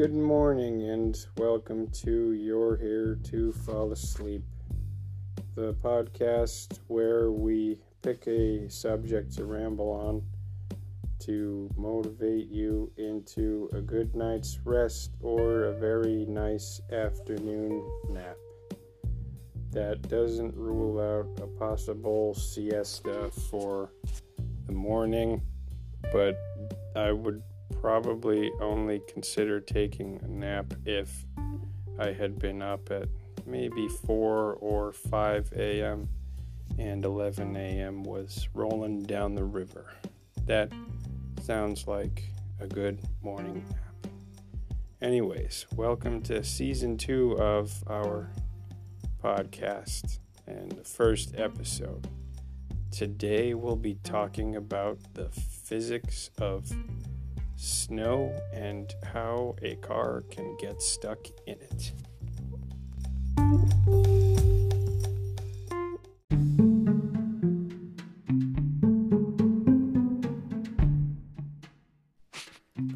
Good morning and welcome to You're Here to Fall Asleep, the podcast where we pick a subject to ramble on to motivate you into a good night's rest or a very nice afternoon nap. That doesn't rule out a possible siesta for the morning, but I would probably only consider taking a nap if I had been up at maybe 4 or 5 a.m. and 11 a.m. was rolling down the river. That sounds like a good morning nap. Anyways, welcome to season two of our podcast and the first episode. Today we'll be talking about the physics of snow and how a car can get stuck in it.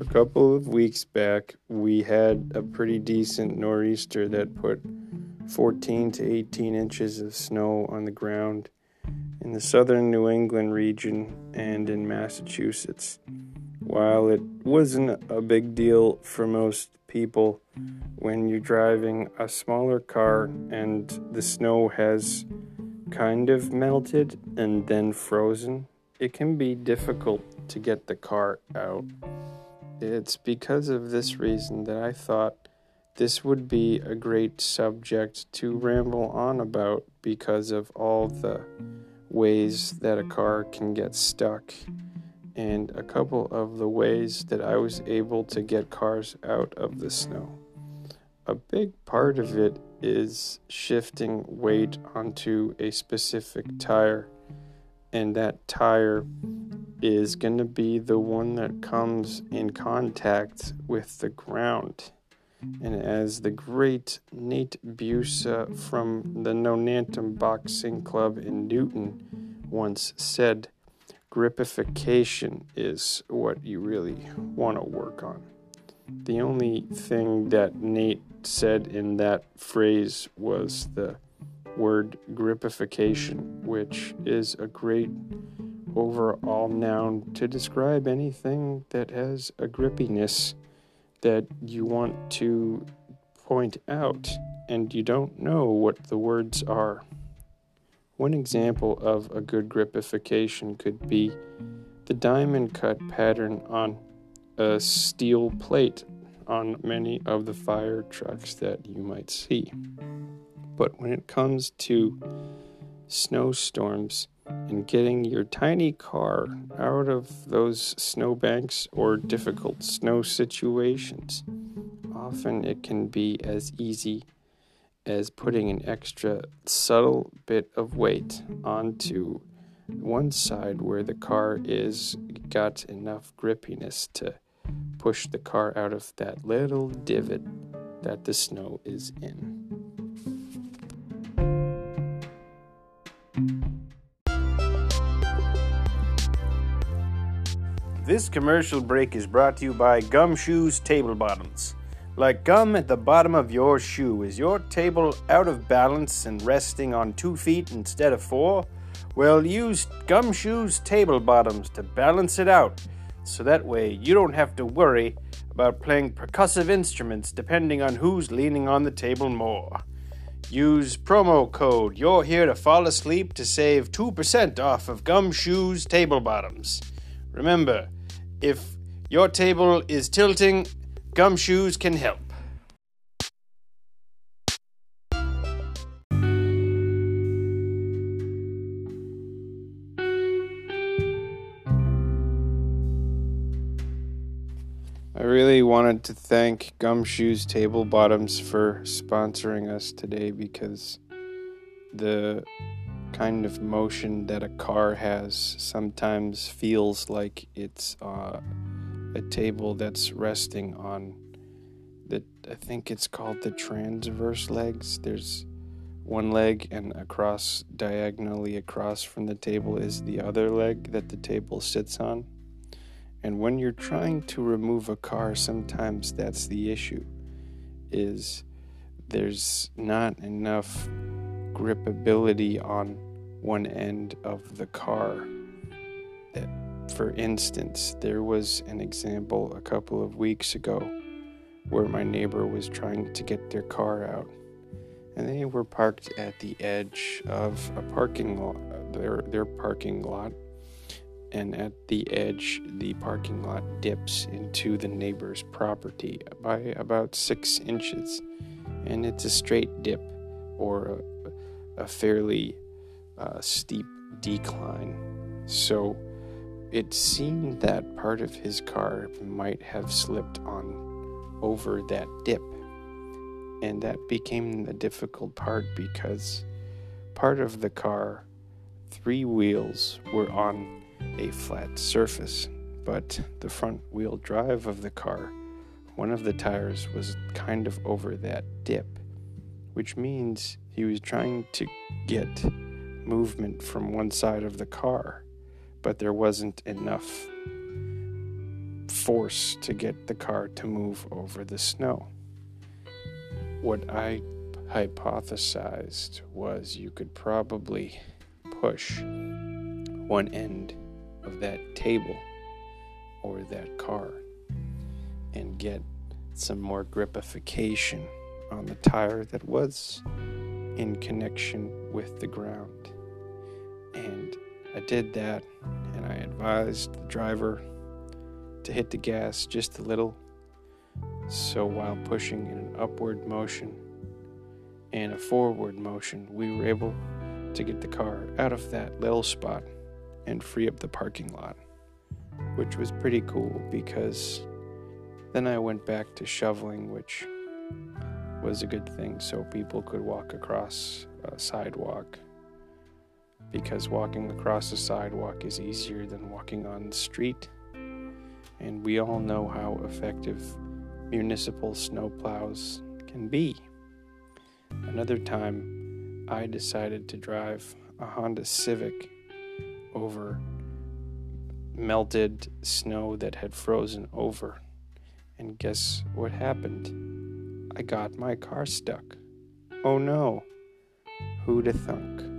A couple of weeks back, we had a pretty decent nor'easter that put 14 to 18 inches of snow on the ground in the southern New England region and in Massachusetts. While it wasn't a big deal for most people when you're driving a smaller car and the snow has kind of melted and then frozen, it can be difficult to get the car out. It's because of this reason that I thought this would be a great subject to ramble on about because of all the ways that a car can get stuck and a couple of the ways that I was able to get cars out of the snow. A big part of it is shifting weight onto a specific tire, and that tire is going to be the one that comes in contact with the ground. And as the great Nate Busa from the Nonantum Boxing Club in Newton once said, gripification is what you really want to work on. The only thing that Nate said in that phrase was the word gripification, which is a great overall noun to describe anything that has a grippiness that you want to point out and you don't know what the words are. One example of a good gripification could be the diamond cut pattern on a steel plate on many of the fire trucks that you might see. But when it comes to snowstorms and getting your tiny car out of those snowbanks or difficult snow situations, often it can be as easy as putting an extra subtle bit of weight onto one side where the car is got enough grippiness to push the car out of that little divot that the snow is in. This commercial break is brought to you by Gumshoes Table Bottoms. Like gum at the bottom of your shoe, is your table out of balance and resting on two feet instead of four? Well, use Gumshoes Table Bottoms to balance it out, so that way you don't have to worry about playing percussive instruments depending on who's leaning on the table more. Use promo code You're Here to Fall Asleep to save 2% off of Gumshoes Table Bottoms. Remember, if your table is tilting, Gumshoes can help. I really wanted to thank Gumshoes Table Bottoms for sponsoring us today because the kind of motion that a car has sometimes feels like it's uh, a table that's resting on the I think it's called the transverse legs. There's one leg and across diagonally across from the table is the other leg that the table sits on. And when you're trying to remove a car, sometimes that's the issue is there's not enough gripability on one end of the car. For instance, there was an example a couple of weeks ago where my neighbor was trying to get their car out and they were parked at the edge of a parking lot their their parking lot and at the edge the parking lot dips into the neighbor's property by about six inches and it's a straight dip or a, a fairly uh, steep decline. So it seemed that part of his car might have slipped on over that dip. And that became the difficult part because part of the car three wheels were on a flat surface, but the front wheel drive of the car, one of the tires was kind of over that dip, which means he was trying to get movement from one side of the car, but there wasn't enough force to get the car to move over the snow. What I hypothesized was you could probably push one end of that table or that car and get some more gripification on the tire that was in connection with the ground. I did that, and I advised the driver to hit the gas just a little. So while pushing in an upward motion and a forward motion, we were able to get the car out of that little spot and free up the parking lot, which was pretty cool because then I went back to shoveling, which was a good thing so people could walk across a sidewalk. Because walking across a sidewalk is easier than walking on the street. And we all know how effective municipal snowplows can be. Another time, I decided to drive a Honda Civic over melted snow that had frozen over. And guess what happened? I got my car stuck. Oh no! Who'da thunk?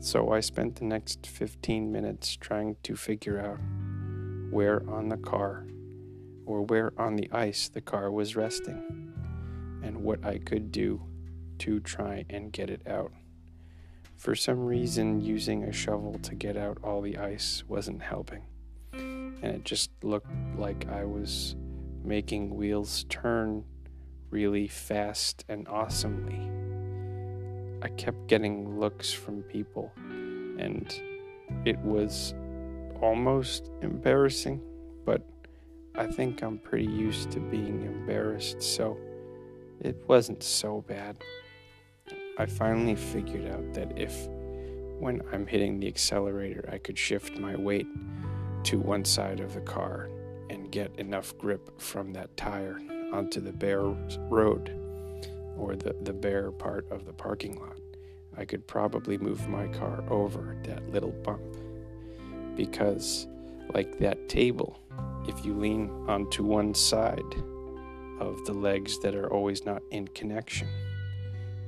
So I spent the next 15 minutes trying to figure out where on the car or where on the ice the car was resting and what I could do to try and get it out. For some reason, using a shovel to get out all the ice wasn't helping, and it just looked like I was making wheels turn really fast and awesomely. I kept getting looks from people, and it was almost embarrassing, but I think I'm pretty used to being embarrassed, so it wasn't so bad. I finally figured out that if, when I'm hitting the accelerator, I could shift my weight to one side of the car and get enough grip from that tire onto the bare road or the, the bare part of the parking lot, I could probably move my car over that little bump. Because, like that table, if you lean onto one side of the legs that are always not in connection,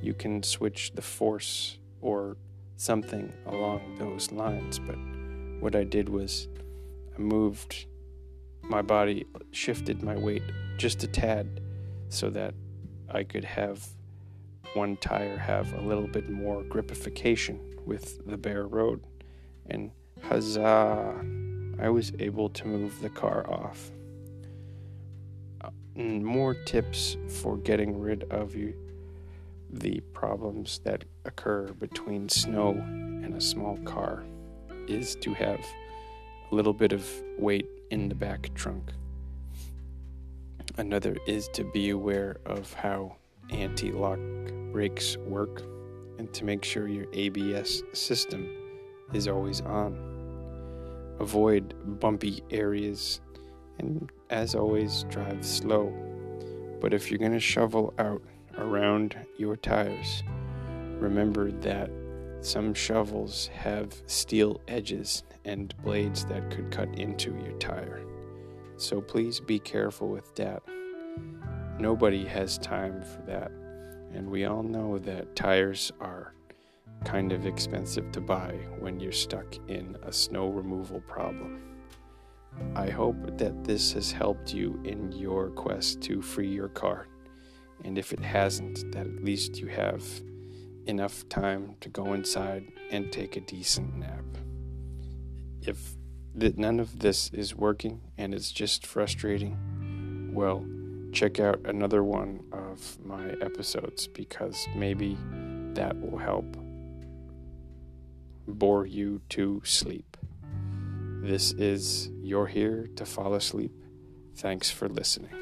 you can switch the force or something along those lines. But what I did was I moved my body, shifted my weight just a tad so that I could have one tire have a little bit more gripification with the bare road. And huzzah, I was able to move the car off. Uh, more tips for getting rid of you the problems that occur between snow and a small car is to have a little bit of weight in the back trunk. Another is to be aware of how anti lock brakes work and to make sure your ABS system is always on. Avoid bumpy areas and, as always, drive slow. But if you're going to shovel out around your tires. Remember that some shovels have steel edges and blades that could cut into your tire. So please be careful with that. Nobody has time for that, and we all know that tires are kind of expensive to buy when you're stuck in a snow removal problem. I hope that this has helped you in your quest to free your car. And if it hasn't, that at least you have enough time to go inside and take a decent nap. If that none of this is working and it's just frustrating, well, check out another one of my episodes because maybe that will help bore you to sleep. This is You're Here to Fall Asleep. Thanks for listening.